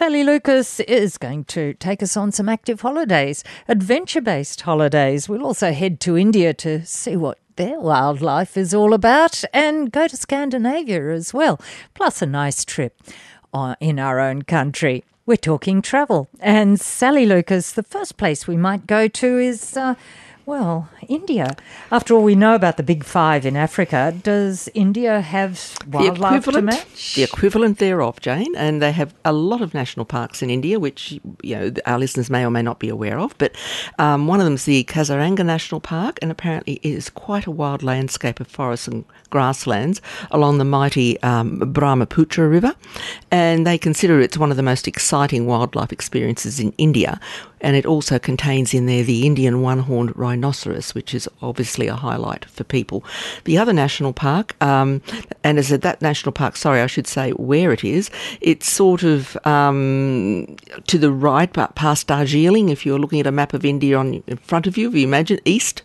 Sally Lucas is going to take us on some active holidays, adventure based holidays. We'll also head to India to see what their wildlife is all about and go to Scandinavia as well, plus a nice trip uh, in our own country. We're talking travel. And Sally Lucas, the first place we might go to is. Uh, well, India. After all, we know about the big five in Africa. Does India have wildlife to match? The equivalent thereof, Jane, and they have a lot of national parks in India, which you know our listeners may or may not be aware of. But um, one of them is the Kaziranga National Park, and apparently it is quite a wild landscape of forests and grasslands along the mighty um, Brahmaputra River, and they consider it's one of the most exciting wildlife experiences in India. And it also contains in there the Indian one-horned rhinoceros, which is obviously a highlight for people. The other national park, um, and as at that national park, sorry, I should say where it is. It's sort of um, to the right, past Darjeeling. If you're looking at a map of India on in front of you, if you imagine east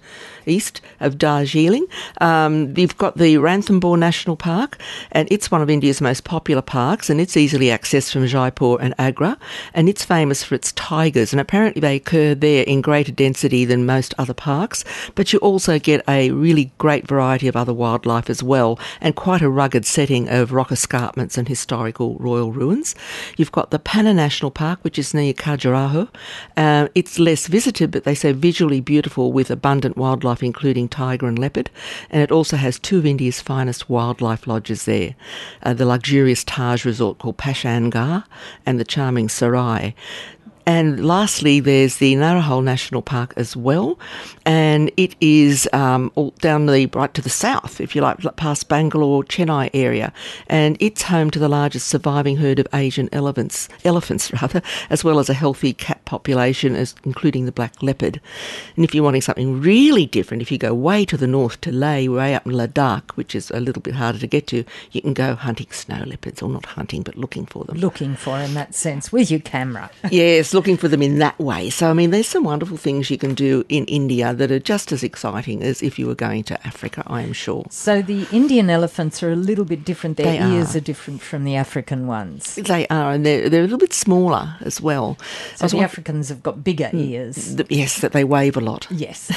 east of Darjeeling. Um, you've got the Ranthambore National Park, and it's one of India's most popular parks, and it's easily accessed from Jaipur and Agra, and it's famous for its tigers, and apparently they occur there in greater density than most other parks, but you also get a really great variety of other wildlife as well, and quite a rugged setting of rock escarpments and historical royal ruins. You've got the Panna National Park, which is near Khajuraho. Uh, it's less visited, but they say visually beautiful with abundant wildlife wildlife, including tiger and leopard, and it also has two of India's finest wildlife lodges there uh, the luxurious Taj resort called Pashangarh and the charming Sarai. And lastly, there's the Nagarhole National Park as well, and it is um, down the right to the south, if you like, past Bangalore, Chennai area, and it's home to the largest surviving herd of Asian elephants, elephants rather, as well as a healthy cat population, as including the black leopard. And if you're wanting something really different, if you go way to the north to Leh, way up in Ladakh, which is a little bit harder to get to, you can go hunting snow leopards, or not hunting, but looking for them. Looking for in that sense with your camera. yes looking for them in that way. So, I mean, there's some wonderful things you can do in India that are just as exciting as if you were going to Africa, I am sure. So, the Indian elephants are a little bit different. Their they ears are. are. different from the African ones. They are, and they're, they're a little bit smaller as well. So, the Africans have got bigger mm, ears. yes, that they wave a lot. Yes.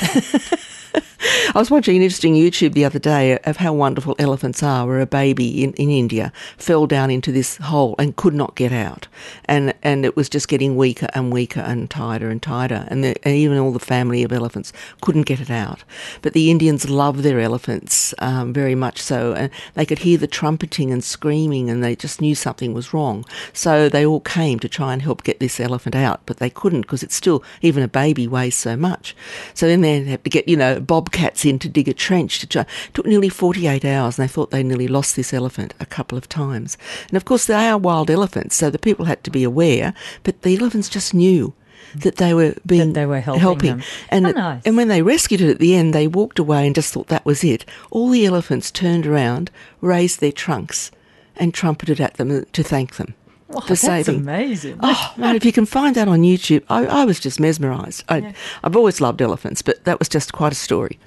I was watching an interesting YouTube the other day of how wonderful elephants are, where a baby in, in India fell down into this hole and could not get out. And, and it was just getting weaker and weaker and tighter and tighter. And, the, and even all the family of elephants couldn't get it out. But the Indians love their elephants um, very much so. And they could hear the trumpeting and screaming and they just knew something was wrong. So they all came to try and help get this elephant out, but they couldn't because it's still, even a baby weighs so much. So then they had to get, you know, bobcat cats in to dig a trench. To try. It took nearly 48 hours, and they thought they nearly lost this elephant a couple of times. And of course, they are wild elephants, so the people had to be aware, but the elephants just knew that they were being that they were helping, helping. and oh, nice. and when they rescued it at the end, they walked away and just thought that was it. All the elephants turned around, raised their trunks, and trumpeted at them uh, to thank them. Oh, for saving. That's amazing. Oh, man, if you can find that on YouTube, I, I was just mesmerised. Yeah. I've always loved elephants, but that was just quite a story.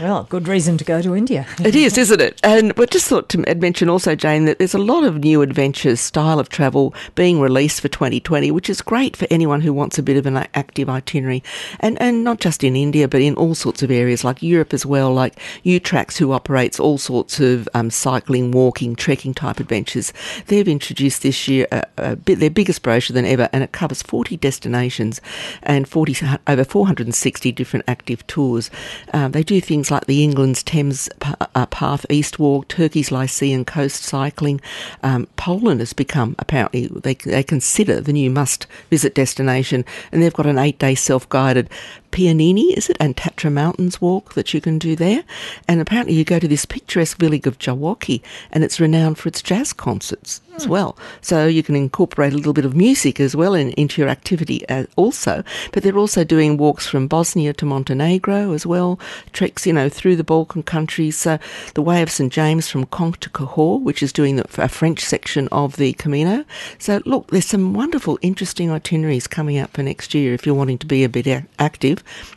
Well, good reason to go to India. it is, isn't it? And we just thought to mention also, Jane, that there's a lot of new adventures, style of travel being released for 2020, which is great for anyone who wants a bit of an active itinerary. And, and not just in India, but in all sorts of areas like Europe as well, like UTracks, who operates all sorts of um, cycling, walking, trekking type adventures. They've introduced this year a, a bit, their biggest brochure than ever, and it covers 40 destinations and 40, over 460 different active tours. Um, they do things things like the England's Thames uh, Path East Walk, Turkey's Lycian Coast Cycling. Um, Poland has become, apparently, they, they consider the new must visit destination, and they've got an eight day self guided Pieniny, is it, and Tatra Mountains walk that you can do there. And apparently, you go to this picturesque village of Jaworki, and it's renowned for its jazz concerts mm. as well. So you can incorporate a little bit of music as well in, into your activity uh, also. But they're also doing walks from Bosnia to Montenegro as well, treks you know, through the Balkan countries, so the Way of St James from Conques to Cahors, which is doing the, a French section of the Camino. So look, there's some wonderful, interesting itineraries coming up for next year if you're wanting to be a bit a-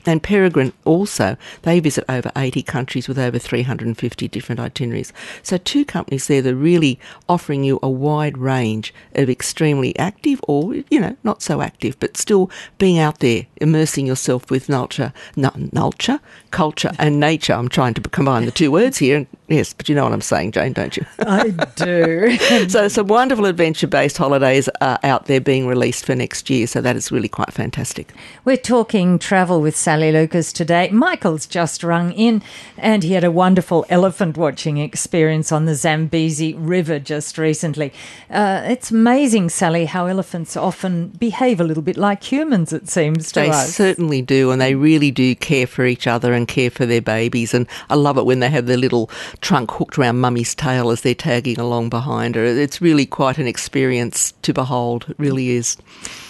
And Peregrine also, they visit over 80 countries with over 350 different itineraries. So two companies there that are really offering you a wide range of extremely active or, you know, not so active, but still being out there, immersing yourself with nulture, culture and nature. I'm trying to combine the two words here. Yes, but you know what I'm saying, Jane, don't you? I do. so some wonderful adventure-based holidays are out there being released for next year. So that is really quite fantastic. We're talking travel with Sally Lucas today. Michael's just rung in, and he had a wonderful elephant watching experience on the Zambezi River just recently. Uh, it's amazing, Sally, how elephants often behave a little bit like humans. It seems to they us. certainly do, and they really do care for each other and care for their babies. And I love it when they have their little trunk hooked around mummy's tail as they're tagging along behind her. It's really quite an experience to behold. It really is.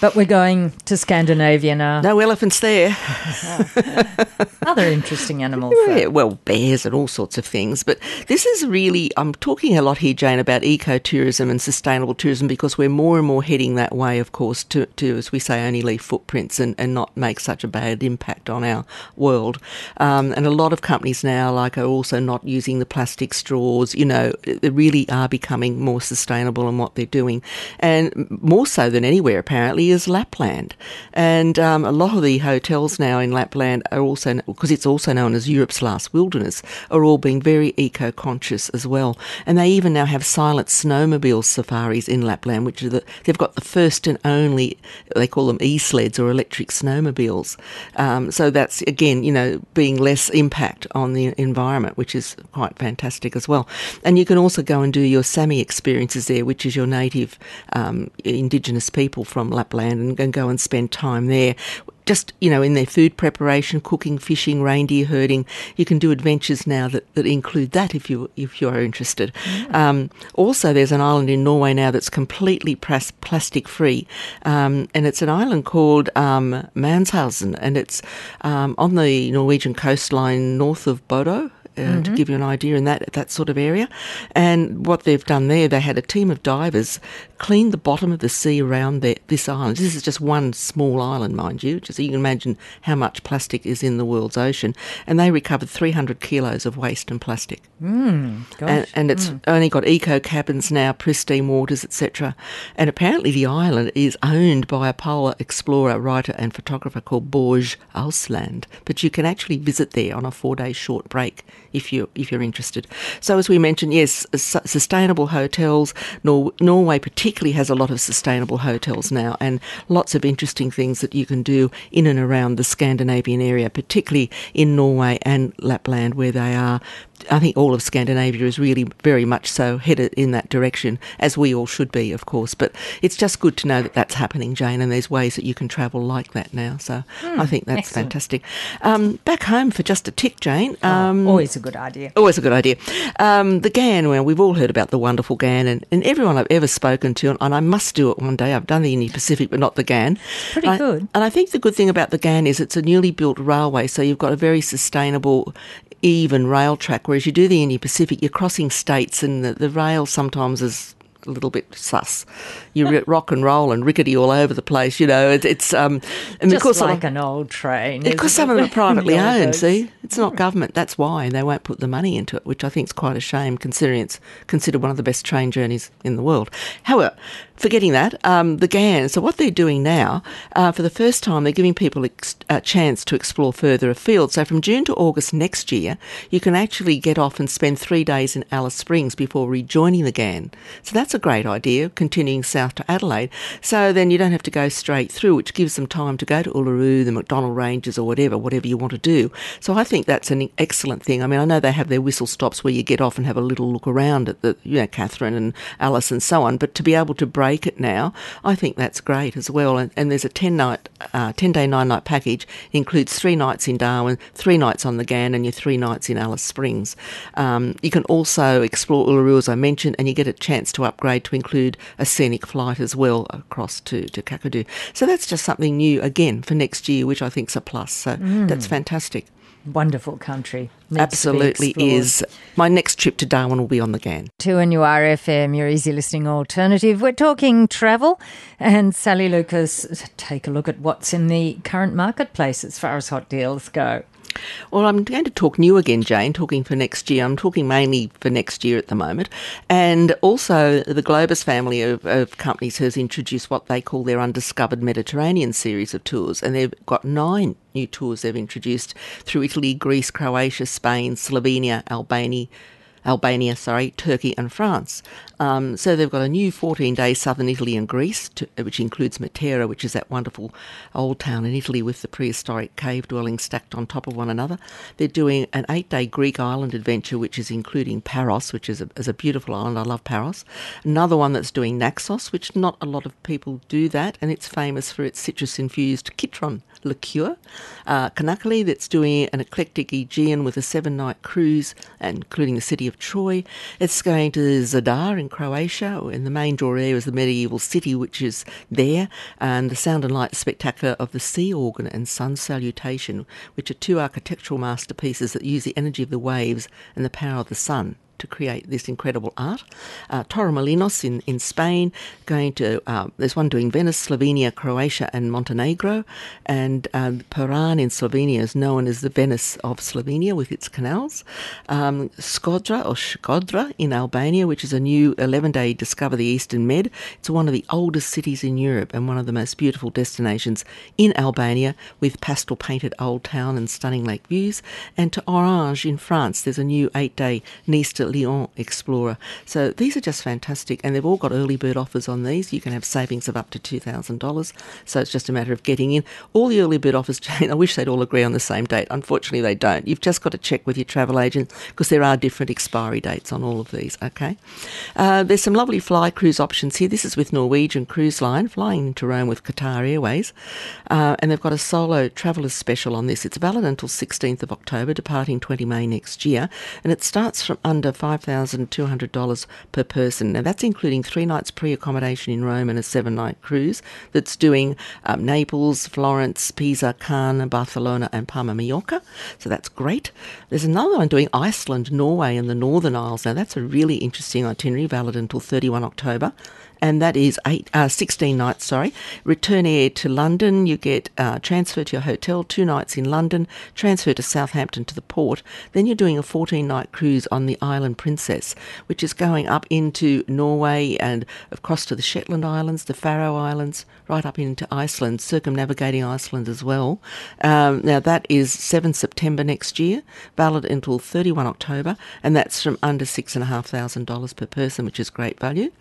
But we're going to Scandinavia now. No elephants there. Other interesting animals. Yeah, well, bears and all sorts of things. But this is really, I'm talking a lot here, Jane, about ecotourism and sustainable tourism because we're more and more heading that way, of course, to, to as we say, only leave footprints and, and not make such a bad impact on our world. Um, and a lot of companies now, like, are also not using the plastic straws. You know, they really are becoming more sustainable in what they're doing. And more so than anywhere, apparently, is Lapland. And um, a lot of the hotels now in Lapland are also, because it's also known as Europe's last wilderness, are all being very eco conscious as well. And they even now have silent snowmobile safaris in Lapland, which are the, they've got the first and only, they call them e sleds or electric snowmobiles. Um, so that's, again, you know, being less impact on the environment, which is quite fantastic as well. And you can also go and do your Sami experiences there, which is your native um, indigenous people from Lapland, and, and go and spend time there just you know in their food preparation, cooking, fishing, reindeer herding. You can do adventures now that, that include that if you if you are interested. Mm. Um, also, there's an island in Norway now that's completely plastic free, um, and it's an island called um, Manshausen, and it's um, on the Norwegian coastline north of Bodo. Uh, mm-hmm. to give you an idea in that that sort of area. And what they've done there, they had a team of divers clean the bottom of the sea around their, this island. This is just one small island, mind you, so you can imagine how much plastic is in the world's ocean. And they recovered 300 kilos of waste and plastic. Mm, and, and, it's mm. only got eco cabins now, pristine waters, etc. And apparently the island is owned by a polar explorer, writer, and photographer called Borge Ousland. But you can actually visit there on a four-day short break if you if you're interested. So as we mentioned, yes, sustainable hotels. Nor- Norway particularly has a lot of sustainable hotels now, and lots of interesting things that you can do in and around the Scandinavian area, particularly in Norway and Lapland, where they are I think all of Scandinavia is really very much so headed in that direction, as we all should be, of course. But it's just good to know that that's happening, Jane, and there's ways that you can travel like that now. So mm, I think that's excellent. fantastic. Um, back home for just a tick, Jane. Oh, um, oh, always a good idea. Always a good idea. Um, the Ghan, well, we've all heard about the wonderful Ghan, and, and everyone I've ever spoken to, and I must do it one day. I've done the Indian Pacific, but not the Ghan. Pretty and good. I, and I think the good thing about the Ghan is it's a newly built railway, so you've got a very sustainable even rail track, whereas you do the Indian Pacific, you're crossing states and the, the rail sometimes is a little bit sus. You rock and roll and rickety all over the place. You know, it, it's um, and Just like an old train. Because some of them are privately owned. See, it's not government. That's why they won't put the money into it, which I think is quite a shame, considering it's considered one of the best train journeys in the world. However, forgetting that, um, the Ghan. So what they're doing now, uh, for the first time, they're giving people ex- a chance to explore further afield. So from June to August next year, you can actually get off and spend three days in Alice Springs before rejoining the Ghan. So that's a great idea, continuing south to Adelaide. So then you don't have to go straight through, which gives them time to go to Uluru, the Macdonnell Ranges, or whatever, whatever you want to do. So I think that's an excellent thing. I mean, I know they have their whistle stops where you get off and have a little look around at the, you know, Katherine and Alice and so on, but to be able to break it now, I think that's great as well. And, and there's a 10 night, uh, 10 day, nine night package, includes three nights in Darwin, three nights on the Ghan, and your three nights in Alice Springs. Um, you can also explore Uluru, as I mentioned, and you get a chance to upgrade to include a scenic flight as well across to, to Kakadu. So that's just something new again for next year, which I think is a plus. So mm. that's fantastic. Wonderful country. Absolutely is. My next trip to Darwin will be on the Ghan. 2NURFM, your easy listening alternative. We're talking travel, and Sally Lucas, take a look at what's in the current marketplace as far as hot deals go. Well, I'm going to talk new again, Jane, talking for next year. I'm talking mainly for next year at the moment. And also, the Globus family of, of, companies has introduced what they call their Undiscovered Mediterranean series of tours. And they've got nine new tours they've introduced through Italy, Greece, Croatia, Spain, Slovenia, Albania, Albania, sorry, Turkey, and France. Um, so they've got a new 14 day southern Italy and Greece, to, which includes Matera, which is that wonderful old town in Italy with the prehistoric cave dwellings stacked on top of one another. They're doing an eight day Greek island adventure, which is including Paros, which is a, is a beautiful island. I love Paros. Another one that's doing Naxos, which not a lot of people do that, and it's famous for its citrus infused Liqueur. Uh, Çanakkale, that's doing an eclectic Aegean with a seven night cruise, including the city of Troy. It's going to Zadar in Croatia, and the main draw there is the medieval city which is there, and the sound and light spectacular of the sea organ and sun salutation, which are two architectural masterpieces that use the energy of the waves and the power of the sun to create this incredible art. Uh, Torremolinos in, in Spain, going to, uh, there's one doing Venice, Slovenia, Croatia, and Montenegro. And um, Piran in Slovenia is known as the Venice of Slovenia with its canals. Um, Skodra or Shkodra in Albania, which is a new 11 day Discover the Eastern Med. It's one of the oldest cities in Europe and one of the most beautiful destinations in Albania with pastel painted old town and stunning lake views. And to Orange in France, there's a new eight day Nice to Lyon Explorer. So these are just fantastic, and they've all got early bird offers on these. You can have savings of up to $2,000. So it's just a matter of getting in. All the early bird offers, Jane, I wish they'd all agree on the same date. Unfortunately, they don't. You've just got to check with your travel agent because there are different expiry dates on all of these, okay? Uh, there's some lovely fly cruise options here. This is with Norwegian Cruise Line, flying to Rome with Qatar Airways. Uh, and they've got a solo traveller's special on this. It's valid until 16th of October, departing 20 May next year. And it starts from under $5,200 per person. Now, that's including three nights pre accommodation in Rome and a seven night cruise that's doing um, Naples, Florence, Pisa, Cannes, Barcelona, and Palma Mallorca. So that's great. There's another one doing Iceland, Norway, and the Northern Isles. Now, that's a really interesting itinerary, valid until 31 October and that is eight, uh, 16 nights, sorry. Return air to London, you get uh, transfer to your hotel, two nights in London, transfer to Southampton to the port. Then you're doing a 14 night cruise on the Island Princess, which is going up into Norway and across to the Shetland Islands, the Faroe Islands, right up into Iceland, circumnavigating Iceland as well. Um, now, that is 7 September next year, valid until 31 October, and that's from under $6,500 per person, which is great value.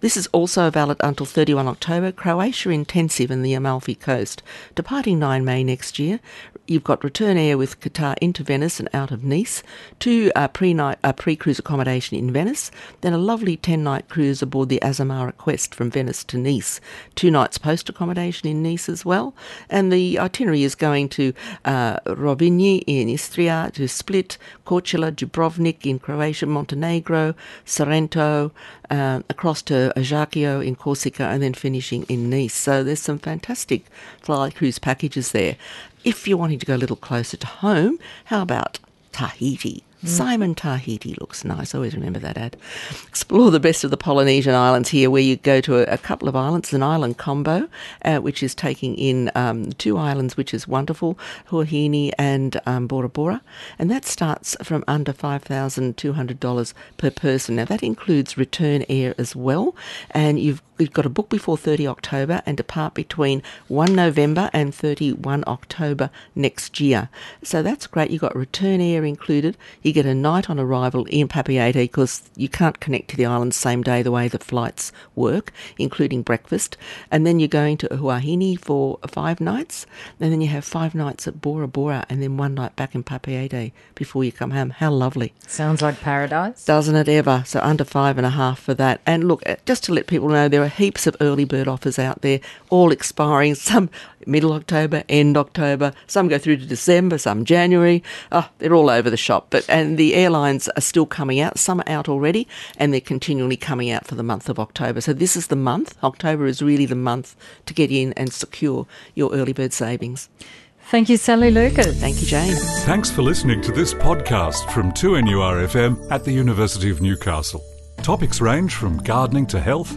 This is also valid until 31 October. Croatia Intensive in the Amalfi Coast, departing 9 May next year. You've got return air with Qatar into Venice and out of Nice, two uh, pre-night uh, pre-cruise accommodation in Venice, then a lovely 10-night cruise aboard the Azamara Quest from Venice to Nice, two nights post accommodation in Nice as well, and the itinerary is going to uh, Rovinj in Istria, to Split, Korčula, Dubrovnik in Croatia, Montenegro, Sorrento, uh, across to Ajaccio in Corsica, and then finishing in Nice. So there's some fantastic fly cruise packages there. If you're wanting to go a little closer to home, how about Tahiti? Mm. Simon Tahiti looks nice. I always remember that ad. Explore the best of the Polynesian islands here, where you go to a, a couple of islands, an island combo, uh, which is taking in um, two islands, which is wonderful, Huahine and um, Bora Bora. And that starts from under $5,200 per person. Now, that includes return air as well. And you've We've got a book before 30 October and depart between 1 November and 31 October next year. So that's great. You've got return air included. You get a night on arrival in Papeete because you can't connect to the island same day the way the flights work, including breakfast. And then you're going to Huahine for five nights. And then you have five nights at Bora Bora and then one night back in Papeete before you come home. How lovely. Sounds like paradise. Doesn't it ever? So under five and a half for that. And look, just to let people know, there are heaps of early bird offers out there, all expiring, some middle October, end October, some go through to December, some January. Oh, they're all over the shop. But and the airlines are still coming out. Some are out already, and they're continually coming out for the month of October. So this is the month. October is really the month to get in and secure your early bird savings. Thank you, Sally Lucas. Thank you, Jane. Thanks for listening to this podcast from 2NURFM at the University of Newcastle. Topics range from gardening to health,